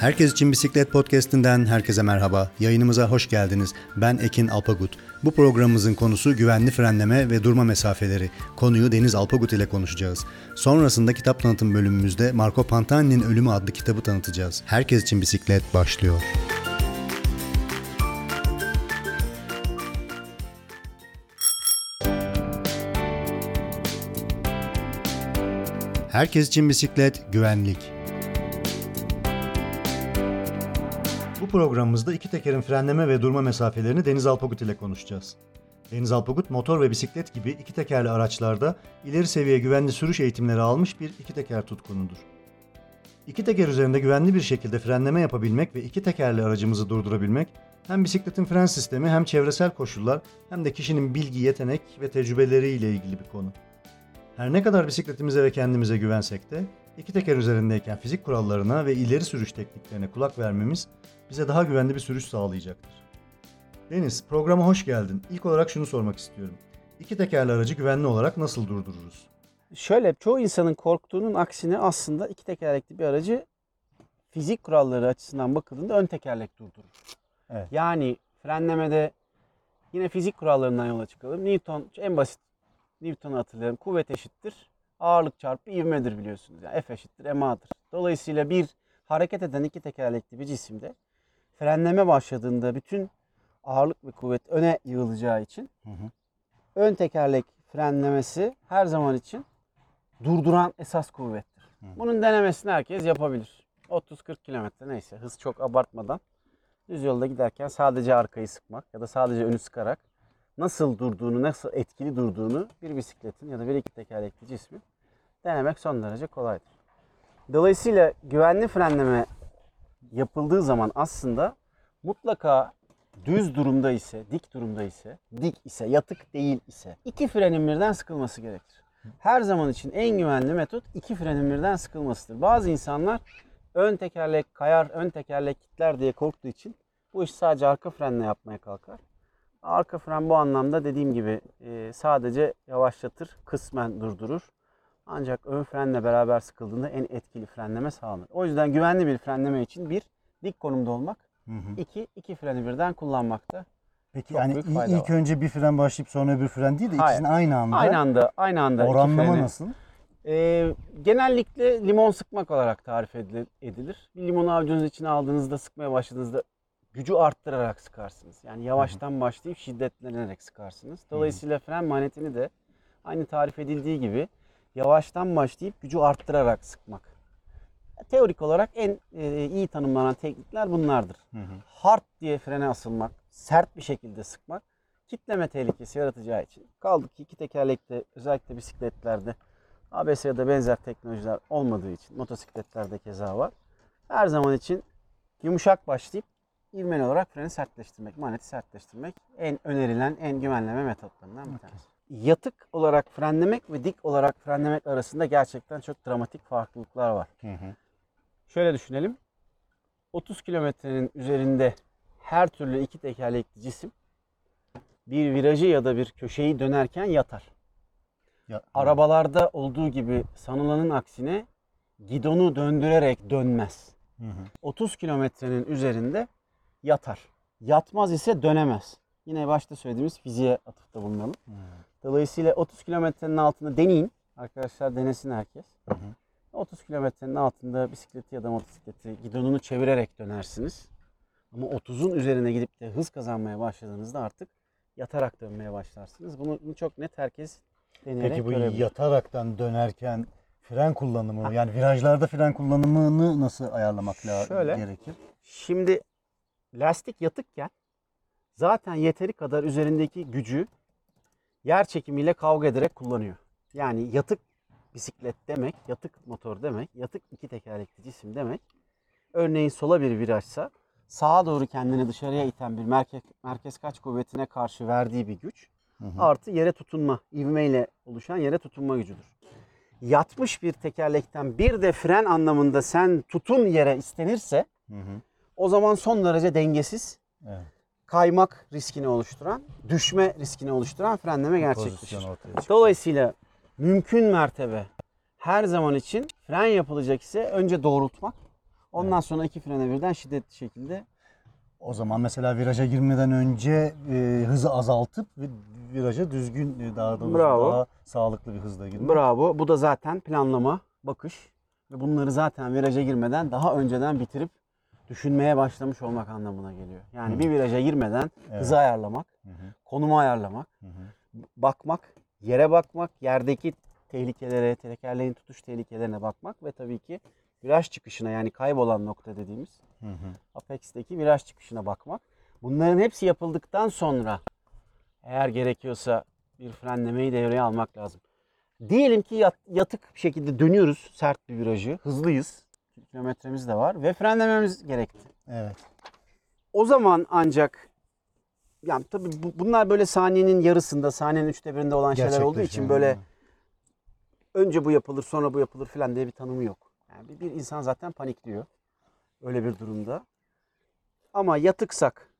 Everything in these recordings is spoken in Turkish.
Herkes için Bisiklet Podcast'inden herkese merhaba. Yayınımıza hoş geldiniz. Ben Ekin Alpagut. Bu programımızın konusu güvenli frenleme ve durma mesafeleri. Konuyu Deniz Alpagut ile konuşacağız. Sonrasında kitap tanıtım bölümümüzde Marco Pantani'nin Ölümü adlı kitabı tanıtacağız. Herkes için Bisiklet başlıyor. Herkes için bisiklet, güvenlik. Bu programımızda iki tekerin frenleme ve durma mesafelerini Deniz Alpagut ile konuşacağız. Deniz Alpagut motor ve bisiklet gibi iki tekerli araçlarda ileri seviye güvenli sürüş eğitimleri almış bir iki teker tutkunudur. İki teker üzerinde güvenli bir şekilde frenleme yapabilmek ve iki tekerli aracımızı durdurabilmek hem bisikletin fren sistemi hem çevresel koşullar hem de kişinin bilgi, yetenek ve tecrübeleriyle ilgili bir konu. Her ne kadar bisikletimize ve kendimize güvensek de iki teker üzerindeyken fizik kurallarına ve ileri sürüş tekniklerine kulak vermemiz bize daha güvenli bir sürüş sağlayacaktır. Deniz, programa hoş geldin. İlk olarak şunu sormak istiyorum. İki tekerli aracı güvenli olarak nasıl durdururuz? Şöyle çoğu insanın korktuğunun aksine aslında iki tekerlekli bir aracı fizik kuralları açısından bakıldığında ön tekerlek durdurur. Evet. Yani frenlemede yine fizik kurallarından yola çıkalım. Newton en basit Newton'u hatırlayalım. Kuvvet eşittir. Ağırlık çarpı ivmedir biliyorsunuz. Yani F eşittir MA'dır. Dolayısıyla bir hareket eden iki tekerlekli bir cisimde frenleme başladığında bütün ağırlık ve kuvvet öne yığılacağı için Hı hı. ön tekerlek frenlemesi her zaman için durduran esas kuvvettir. Hı. Bunun denemesini herkes yapabilir. 30-40 kilometre neyse hız çok abartmadan düz yolda giderken sadece arkayı sıkmak ya da sadece önü sıkarak nasıl durduğunu, nasıl etkili durduğunu bir bisikletin ya da bir iki tekerlekli cismin denemek son derece kolaydır. Dolayısıyla güvenli frenleme yapıldığı zaman aslında mutlaka düz durumda ise, dik durumda ise, dik ise, yatık değil ise iki frenin birden sıkılması gerekir. Her zaman için en güvenli metot iki frenin birden sıkılmasıdır. Bazı insanlar ön tekerlek kayar, ön tekerlek kitler diye korktuğu için bu iş sadece arka frenle yapmaya kalkar. Arka fren bu anlamda dediğim gibi sadece yavaşlatır, kısmen durdurur. Ancak ön frenle beraber sıkıldığında en etkili frenleme sağlanır. O yüzden güvenli bir frenleme için bir dik konumda olmak, Hı hı. iki iki freni birden kullanmakta. Peki Çok yani büyük fayda ilk var. önce bir fren başlayıp sonra öbür fren değil de Hayır. ikisini aynı anda. Aynı anda, aynı anda Oranlama freni. nasıl? Ee, genellikle limon sıkmak olarak tarif edil- edilir. Bir limonu avucunuz içine aldığınızda sıkmaya başladığınızda gücü arttırarak sıkarsınız. Yani yavaştan başlayıp şiddetlenerek sıkarsınız. Dolayısıyla fren manetini de aynı tarif edildiği gibi yavaştan başlayıp gücü arttırarak sıkmak. Teorik olarak en e, iyi tanımlanan teknikler bunlardır. Hı hı. Hard diye frene asılmak, sert bir şekilde sıkmak kitleme tehlikesi yaratacağı için. Kaldı ki iki tekerlekte özellikle bisikletlerde ABS ya da benzer teknolojiler olmadığı için motosikletlerde keza var. Her zaman için yumuşak başlayıp ivmeli olarak freni sertleştirmek, maneti sertleştirmek en önerilen, en güvenleme metotlarından bir tanesi. Yatık olarak frenlemek ve dik olarak frenlemek arasında gerçekten çok dramatik farklılıklar var. Hı hı. Şöyle düşünelim. 30 kilometrenin üzerinde her türlü iki tekerlekli cisim bir virajı ya da bir köşeyi dönerken yatar. Ya, Arabalarda olduğu gibi sanılanın aksine gidonu döndürerek dönmez. Hı hı. 30 kilometrenin üzerinde yatar. Yatmaz ise dönemez. Yine başta söylediğimiz fiziğe atıfta bulunalım. Hı. Dolayısıyla 30 kilometrenin altında deneyin. Arkadaşlar denesin herkes. Hı hı. 30 kilometrenin altında bisikleti ya da motosikleti gidonunu çevirerek dönersiniz. Ama 30'un üzerine gidip de hız kazanmaya başladığınızda artık yatarak dönmeye başlarsınız. Bunu, çok net herkes deneyerek Peki bu görebilir. yataraktan dönerken fren kullanımı yani virajlarda fren kullanımını nasıl ayarlamak Şöyle. gerekir? Şimdi lastik yatıkken zaten yeteri kadar üzerindeki gücü yer çekimiyle kavga ederek kullanıyor. Yani yatık bisiklet demek, yatık motor demek, yatık iki tekerlekli cisim demek. Örneğin sola bir virajsa sağa doğru kendini dışarıya iten bir merkez, merkez kaç kuvvetine karşı verdiği bir güç Hı hı. artı yere tutunma, ivmeyle oluşan yere tutunma gücüdür. Yatmış bir tekerlekten bir de fren anlamında sen tutun yere istenirse Hı hı. o zaman son derece dengesiz, Evet. Kaymak riskini oluşturan, düşme riskini oluşturan frenleme gerçekleşir. Dolayısıyla mümkün mertebe her zaman için fren yapılacak ise önce doğrultmak, Ondan sonra iki frene birden şiddetli şekilde O zaman mesela viraja girmeden önce e, hızı azaltıp viraja düzgün e, daha doğrusu Bravo. daha sağlıklı bir hızla girmek. bravo. Bu da zaten planlama, bakış ve bunları zaten viraja girmeden daha önceden bitirip düşünmeye başlamış olmak anlamına geliyor. Yani Hı. bir viraja girmeden Evet. hızı ayarlamak, Hı hı, konumu ayarlamak, hı hı. bakmak, yere bakmak, yerdeki tehlikelere, tekerleğin tutuş tehlikelerine bakmak ve tabii ki viraj çıkışına yani kaybolan nokta dediğimiz Hı hı. Apex'teki viraj çıkışına bakmak. Bunların hepsi yapıldıktan sonra eğer gerekiyorsa bir frenlemeyi devreye almak lazım. Diyelim ki yat- yatık bir şekilde dönüyoruz sert bir virajı. Hızlıyız. Kilometremiz de var ve frenlememiz gerekti. Evet. O zaman ancak yani tabii bu- bunlar böyle saniyenin yarısında, saniyenin üçte birinde olan şeyler olduğu için Gerçekleşiyor. böyle önce bu yapılır sonra bu yapılır filan diye bir tanımı yok. Yani bir, bir insan zaten panikliyor öyle bir durumda. Ama yatıksak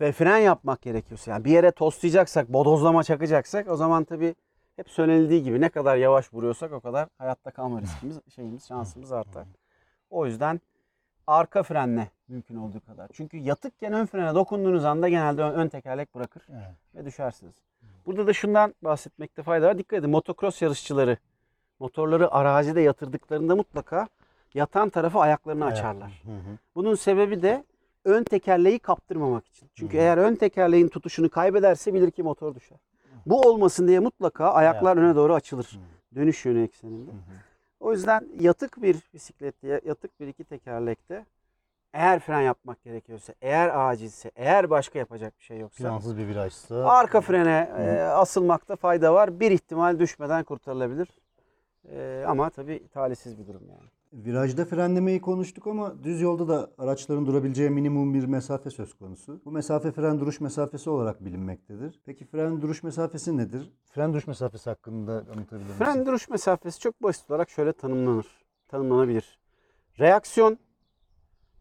ve fren yapmak gerekiyorsa yani bir yere toslayacaksak, bodozlama çakacaksak o zaman tabii hep söylenildiği gibi ne kadar yavaş vuruyorsak o kadar hayatta kalma riskimiz, şeyimiz, şansımız artar. O yüzden arka frenle mümkün olduğu kadar. Çünkü yatıkken ön frene dokunduğunuz anda genelde ön, ön tekerlek bırakır Evet. ve düşersiniz. Burada da şundan bahsetmekte fayda var. Dikkat edin motokros yarışçıları motorları arazide yatırdıklarında mutlaka yatan tarafı ayaklarını Ayak- açarlar. Hı hı. Bunun sebebi de ön tekerleği kaptırmamak için. Çünkü Hı. eğer ön tekerleğin tutuşunu kaybederse bilir ki motor düşer. Bu olmasın diye mutlaka ayaklar Ayak. öne doğru açılır. Hı. Dönüş yönü ekseninde. Hı hı. O yüzden yatık bir bisiklette, yatık bir iki tekerlekte eğer fren yapmak gerekiyorsa, eğer acilse, eğer başka yapacak bir şey yoksa Plansız bir virajsa. arka frene e, asılmakta fayda var. Bir ihtimal düşmeden kurtarılabilir. E, ama tabii talihsiz bir durum yani. Virajda frenlemeyi konuştuk ama düz yolda da araçların durabileceği minimum bir mesafe söz konusu. Bu mesafe fren duruş mesafesi olarak bilinmektedir. Peki fren duruş mesafesi nedir? Fren duruş mesafesi hakkında anlatabilir misin? Fren duruş mesafesi çok basit olarak şöyle tanımlanır. Tanımlanabilir. Reaksiyon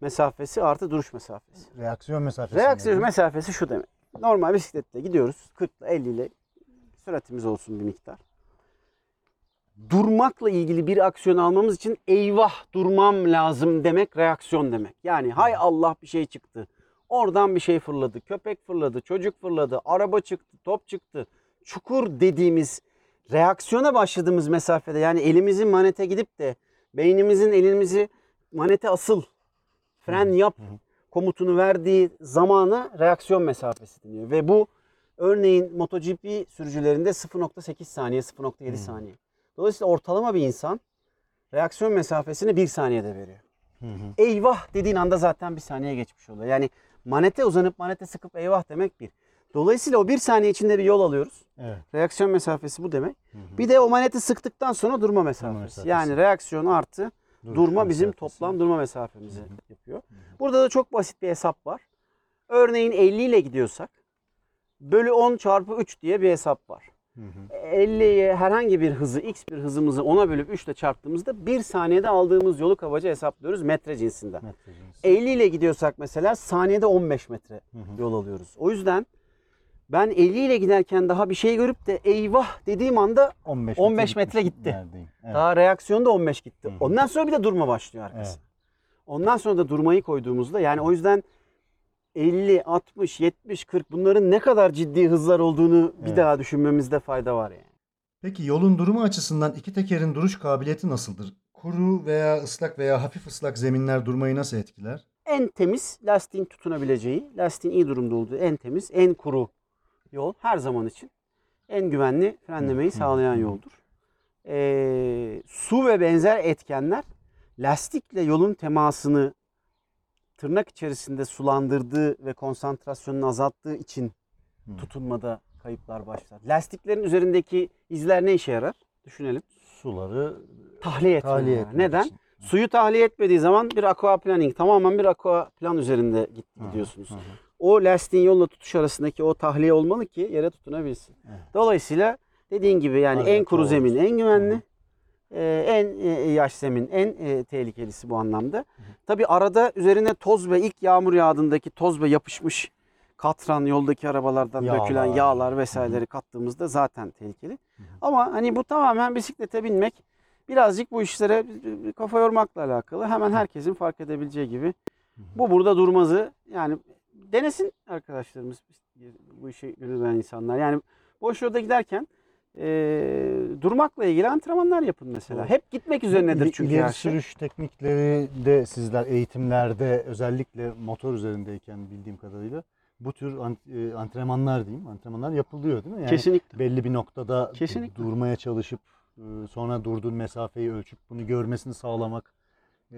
mesafesi artı duruş mesafesi. Reaksiyon mesafesi. Reaksiyon nedir? mesafesi şu demek. Normal bisiklette gidiyoruz. 40 ile 50 ile süratimiz olsun bir miktar. Durmakla ilgili bir aksiyon almamız için eyvah durmam lazım demek reaksiyon demek. Yani hay Allah bir şey çıktı. Oradan bir şey fırladı. Köpek fırladı, çocuk fırladı, araba çıktı, top çıktı. Çukur dediğimiz reaksiyona başladığımız mesafede yani elimizin manete gidip de beynimizin elimizi manete asıl fren yap komutunu verdiği zamana reaksiyon mesafesi deniyor. Ve bu örneğin MotoGP sürücülerinde 0.8 saniye, 0.7 saniye. Dolayısıyla ortalama bir insan reaksiyon mesafesini 1 saniyede veriyor. Hı hı. Eyvah dediğin anda zaten bir saniye geçmiş oluyor. Yani manete uzanıp manete sıkıp eyvah demek bir. Dolayısıyla o bir saniye içinde bir yol alıyoruz. Evet. Reaksiyon mesafesi bu demek. Hı hı. Bir de o maneti sıktıktan sonra durma mesafesi. mesafesi. Yani reaksiyon artı Duruş durma bizim mesafesi. toplam durma mesafemizi yapıyor. Burada da çok basit bir hesap var. Örneğin 50 ile gidiyorsak bölü 10 çarpı 3 diye bir hesap var. Hı hı. 50'ye herhangi bir hızı, x bir hızımızı 10'a bölüp 3 ile çarptığımızda 1 saniyede aldığımız yolu kabaca hesaplıyoruz metre cinsinden. Metre cinsi. 50 ile gidiyorsak mesela saniyede 15 metre Hı hı. yol alıyoruz. O yüzden ben 50 ile giderken daha bir şey görüp de eyvah dediğim anda 15, 15 metre gitti. Neredeyim? Evet. daha reaksiyonda 15 gitti. Hı hı. Ondan sonra bir de durma başlıyor arkası. Evet. Ondan sonra da durmayı koyduğumuzda yani o yüzden 50, 60, 70, 40 bunların ne kadar ciddi hızlar olduğunu bir Evet. daha düşünmemizde fayda var yani. Peki yolun durumu açısından iki tekerin duruş kabiliyeti nasıldır? Kuru veya ıslak veya hafif ıslak zeminler durmayı nasıl etkiler? En temiz lastiğin tutunabileceği, lastiğin iyi durumda olduğu en temiz, en kuru yol her zaman için en güvenli frenlemeyi sağlayan yoldur. Ee, su ve benzer etkenler lastikle yolun temasını tırnak içerisinde sulandırdığı ve konsantrasyonunu azalttığı için Hı. tutunmada kayıplar başlar. Lastiklerin üzerindeki izler ne işe yarar? Düşünelim. Suları Tahliye etmeye tahliye etmek Neden? için. Suyu tahliye etmediği zaman bir aquaplaning, tamamen bir aquaplan üzerinde Hı hı, gidiyorsunuz. hı hı. O lastiğin yolla tutuş arasındaki o tahliye olmalı ki yere tutunabilsin. Evet. Dolayısıyla dediğin gibi yani Araya en kuru zemin en güvenli, e, en e, yaş zemin en e, tehlikelisi bu anlamda. Tabi arada üzerine toz ve ilk yağmur yağdığındaki toz ve yapışmış katran yoldaki arabalardan Yağlar. dökülen yağlar vesaireleri kattığımızda zaten tehlikeli. Ama hani bu tamamen bisiklete binmek birazcık bu işlere kafa yormakla alakalı. Hemen herkesin fark edebileceği gibi. Bu burada durmazı yani denesin arkadaşlarımız bu işe gönül veren insanlar. Yani boş yolda giderken eee, durmakla ilgili antrenmanlar yapın mesela. Hep gitmek üzerinedir çünkü İleri her şey. sürüş teknikleri de sizler eğitimlerde özellikle motor üzerindeyken bildiğim kadarıyla bu tür e, antrenmanlar diyeyim antrenmanlar yapılıyor değil mi? Yani Kesinlikle. belli bir noktada Kesinlikle. durmaya çalışıp e, sonra durduğun mesafeyi ölçüp bunu görmesini sağlamak e,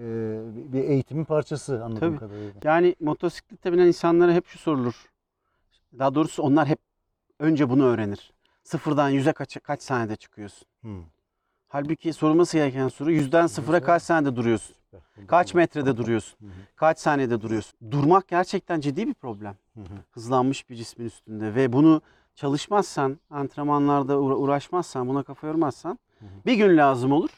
bir- bir eğitimin parçası anladığım Tabii. kadarıyla. Yani motosiklette binen insanlara hep şu sorulur. Daha doğrusu onlar hep önce bunu öğrenir. Sıfırdan yüze kaç, kaç saniyede çıkıyorsun? Hmm. Halbuki sorulması gereken soru yüzden sıfıra kaç saniyede duruyorsun? Kaç metrede duruyorsun? Hı hı, Kaç saniyede duruyorsun? Durmak gerçekten ciddi bir problem. hı hı. Hızlanmış bir cismin üstünde ve bunu çalışmazsan, antrenmanlarda uğra- uğraşmazsan, buna kafa yormazsan Hı hı. bir gün lazım olur.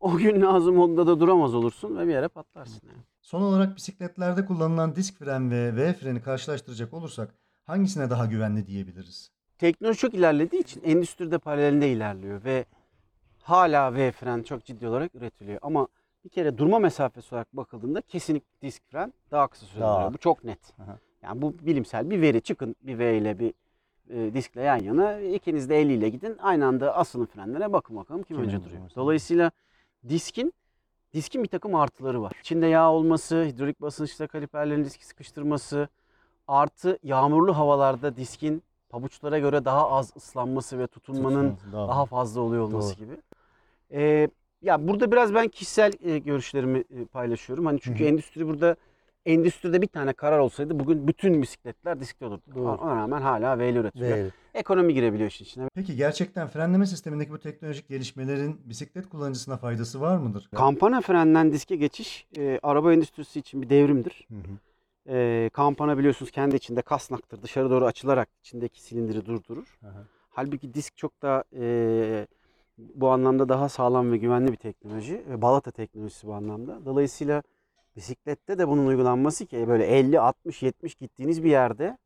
O gün lazım olduğunda da duramaz olursun ve bir yere patlarsın. Yani. Son olarak bisikletlerde kullanılan disk fren ve V freni karşılaştıracak olursak hangisine daha güvenli diyebiliriz? Teknoloji çok ilerlediği için endüstride paralelinde ilerliyor ve hala V fren çok ciddi olarak üretiliyor. Ama bir kere durma mesafesi olarak bakıldığında kesinlikle disk fren daha kısa sürede Daha. Bu çok net. Aha. Yani bu bilimsel bir veri. Çıkın bir V ile bir e, diskle yan yana. ikiniz de 50 ile gidin. Aynı anda asılın frenlere bakın bakalım kim Kim önce duruyor. mesela? Dolayısıyla diskin diskin bir takım artıları var. İçinde yağ olması, hidrolik basınçta kaliperlerin diski sıkıştırması, artı yağmurlu havalarda diskin pabuçlara göre daha az ıslanması ve tutunmanın Tutmanız daha fazla oluyor olması Doğru. gibi. Ee, ya burada biraz ben kişisel e, görüşlerimi e, paylaşıyorum. Hani çünkü Hı hı. endüstri burada endüstride bir tane karar olsaydı bugün bütün bisikletler diskli olurdu. Doğru. Ona rağmen hala V'li üretiliyor. Ve- Ekonomi girebiliyor işin içine. Peki gerçekten frenleme sistemindeki bu teknolojik gelişmelerin bisiklet kullanıcısına faydası var mıdır? Kampana frenden diske geçiş e, araba endüstrisi için bir devrimdir. Hı hı. E, kampana biliyorsunuz kendi içinde kasnaktır. Dışarı doğru açılarak içindeki silindiri durdurur. Aha. Halbuki disk çok da e, bu anlamda daha sağlam ve güvenli bir teknoloji. Ve balata teknolojisi bu anlamda. Dolayısıyla bisiklette de bunun uygulanması ki böyle 50, 60, 70 gittiğiniz bir yerde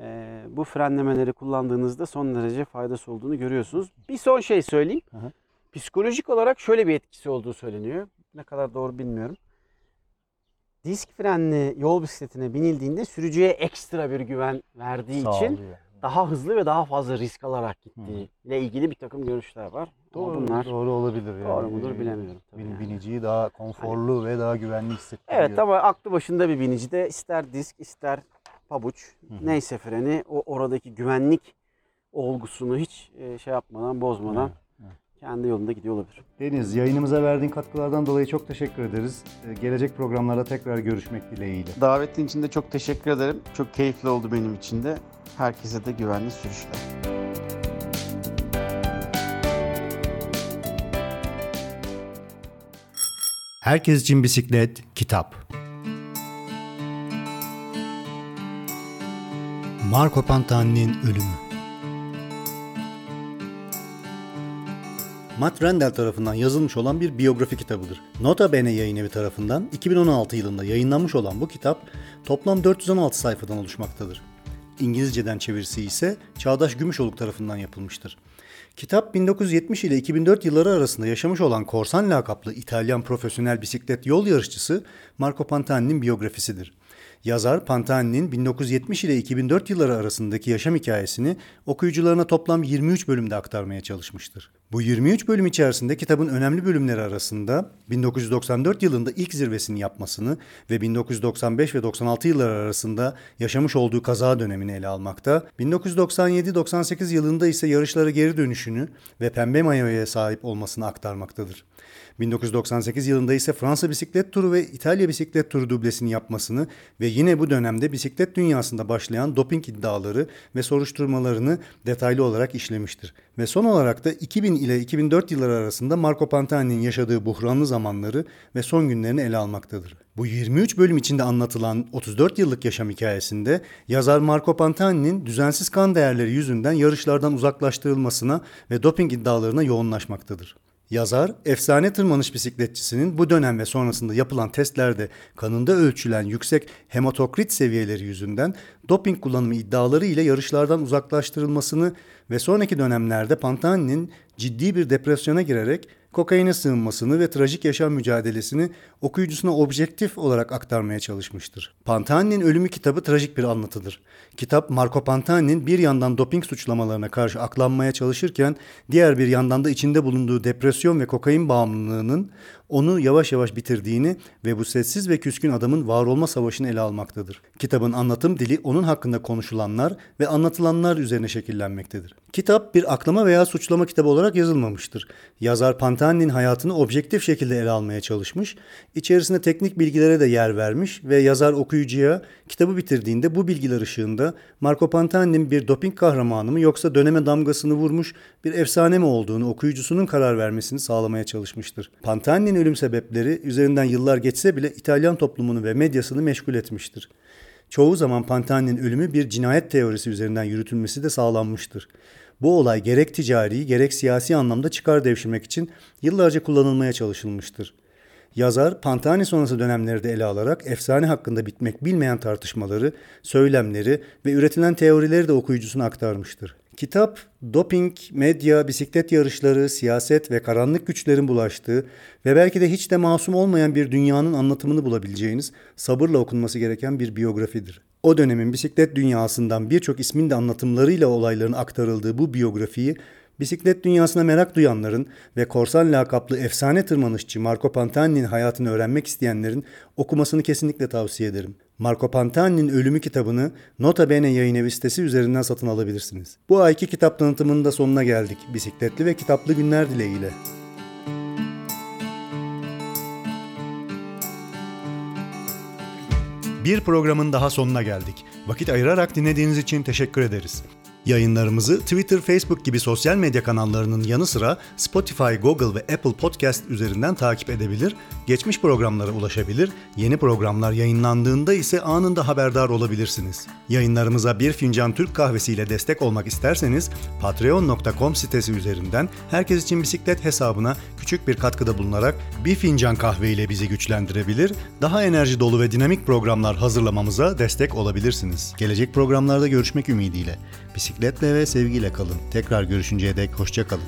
e, bu frenlemeleri kullandığınızda son derece faydası olduğunu görüyorsunuz. Bir son şey söyleyeyim. Hı hı. Psikolojik olarak şöyle bir etkisi olduğu söyleniyor. Ne kadar doğru bilmiyorum. Disk frenli yol bisikletine binildiğinde sürücüye ekstra bir güven verdiği için Sağlıyor. daha hızlı ve daha fazla risk alarak gittiği ile ilgili bir takım görüşler var. Ama Doğru, bunlar doğru olabilir. Yani. doğru mudur bilemiyorum. tabii Bin- yani. Biniciyi daha konforlu ve daha güvenli hissettiriyor. Evet ama aklı başında bir binici de ister disk ister pabuç hı. neyse freni o oradaki güvenlik olgusunu hiç e, şey yapmadan bozmadan Evet, kendi yolunda gidiyor olabilir. Deniz, yayınımıza verdiğin katkılardan dolayı çok teşekkür ederiz. Ee, Gelecek programlarda tekrar görüşmek dileğiyle. Davetin için de çok teşekkür ederim. Çok keyifli oldu benim için de. Herkese de güvenli sürüşler. Herkes için bisiklet, kitap. Marco Pantani'nin ölümü. Matt Randall tarafından yazılmış olan bir biyografi kitabıdır. Nota Bene yayın evi tarafından 2016 yılında yayınlanmış olan bu kitap toplam 416 sayfadan oluşmaktadır. İngilizceden çevirisi ise Çağdaş Gümüşoluk tarafından yapılmıştır. Kitap 1970 ile 2004 yılları arasında yaşamış olan Korsan lakaplı İtalyan profesyonel bisiklet yol yarışçısı Marco Pantani'nin biyografisidir. Yazar Pantani'nin 1970 ile 2004 yılları arasındaki yaşam hikayesini okuyucularına toplam 23 bölümde aktarmaya çalışmıştır. Bu 23 bölüm içerisinde kitabın önemli bölümleri arasında 1994 yılında ilk zirvesini yapmasını ve 1995 ve 96 yılları arasında yaşamış olduğu kaza dönemini ele almakta, 1997-98 yılında ise yarışlara geri dönüşünü ve pembe mayoya sahip olmasını aktarmaktadır. 1998 yılında ise Fransa bisiklet turu ve İtalya bisiklet turu dublesini yapmasını ve yine bu dönemde bisiklet dünyasında başlayan doping iddiaları ve soruşturmalarını detaylı olarak işlemiştir. Ve son olarak da 2000 ile 2004 yılları arasında Marco Pantani'nin yaşadığı buhranlı zamanları ve son günlerini ele almaktadır. Bu 23 bölüm içinde anlatılan 34 yıllık yaşam hikayesinde yazar Marco Pantani'nin düzensiz kan değerleri yüzünden yarışlardan uzaklaştırılmasına ve doping iddialarına yoğunlaşmaktadır. Yazar, efsane tırmanış bisikletçisinin bu dönem ve sonrasında yapılan testlerde kanında ölçülen yüksek hematokrit seviyeleri yüzünden doping kullanımı iddiaları ile yarışlardan uzaklaştırılmasını ve sonraki dönemlerde Pantani'nin ciddi bir depresyona girerek kokaine sığınmasını ve trajik yaşam mücadelesini okuyucusuna objektif olarak aktarmaya çalışmıştır. Pantani'nin Ölümü kitabı trajik bir anlatıdır. Kitap Marco Pantani'nin bir yandan doping suçlamalarına karşı aklanmaya çalışırken diğer bir yandan da içinde bulunduğu depresyon ve kokain bağımlılığının onu yavaş yavaş bitirdiğini ve bu sessiz ve küskün adamın var olma savaşını ele almaktadır. Kitabın anlatım dili onun hakkında konuşulanlar ve anlatılanlar üzerine şekillenmektedir. Kitap bir aklama veya suçlama kitabı olarak yazılmamıştır. Yazar Pantani'nin hayatını objektif şekilde ele almaya çalışmış, içerisinde teknik bilgilere de yer vermiş ve yazar okuyucuya kitabı bitirdiğinde bu bilgiler ışığında Marco Pantani'nin bir doping kahramanı mı yoksa döneme damgasını vurmuş bir efsane mi olduğunu okuyucusunun karar vermesini sağlamaya çalışmıştır. Pantani'nin ölüm sebepleri üzerinden yıllar geçse bile İtalyan toplumunu ve medyasını meşgul etmiştir. Çoğu zaman Pantani'nin ölümü bir cinayet teorisi üzerinden yürütülmesi de sağlanmıştır. Bu olay gerek ticari gerek siyasi anlamda çıkar devşirmek için yıllarca kullanılmaya çalışılmıştır. Yazar Pantani sonrası dönemleri de ele alarak efsane hakkında bitmek bilmeyen tartışmaları, söylemleri ve üretilen teorileri de okuyucusuna aktarmıştır. Kitap, doping, medya, bisiklet yarışları, siyaset ve karanlık güçlerin bulaştığı ve belki de hiç de masum olmayan bir dünyanın anlatımını bulabileceğiniz sabırla okunması gereken bir biyografidir. O dönemin bisiklet dünyasından birçok ismin de anlatımlarıyla olayların aktarıldığı bu biyografiyi bisiklet dünyasına merak duyanların ve korsan lakaplı efsane tırmanışçı Marco Pantani'nin hayatını öğrenmek isteyenlerin okumasını kesinlikle tavsiye ederim. Marco Pantani'nin Ölümü kitabını Nota Bene yayın evi sitesi üzerinden satın alabilirsiniz. Bu ayki kitap tanıtımının da sonuna geldik. Bisikletli ve kitaplı günler dileğiyle. Bir programın daha sonuna geldik. Vakit ayırarak dinlediğiniz için teşekkür ederiz. Yayınlarımızı Twitter, Facebook gibi sosyal medya kanallarının yanı sıra Spotify, Google ve Apple Podcast üzerinden takip edebilir, geçmiş programlara ulaşabilir, yeni programlar yayınlandığında ise anında haberdar olabilirsiniz. Yayınlarımıza bir fincan Türk kahvesiyle destek olmak isterseniz patreon.com sitesi üzerinden herkes için bisiklet hesabına küçük bir katkıda bulunarak bir fincan kahve ile bizi güçlendirebilir, daha enerji dolu ve dinamik programlar hazırlamamıza destek olabilirsiniz. Gelecek programlarda görüşmek ümidiyle. Bisikletle ve sevgiyle kalın. Tekrar görüşünceye dek hoşça kalın.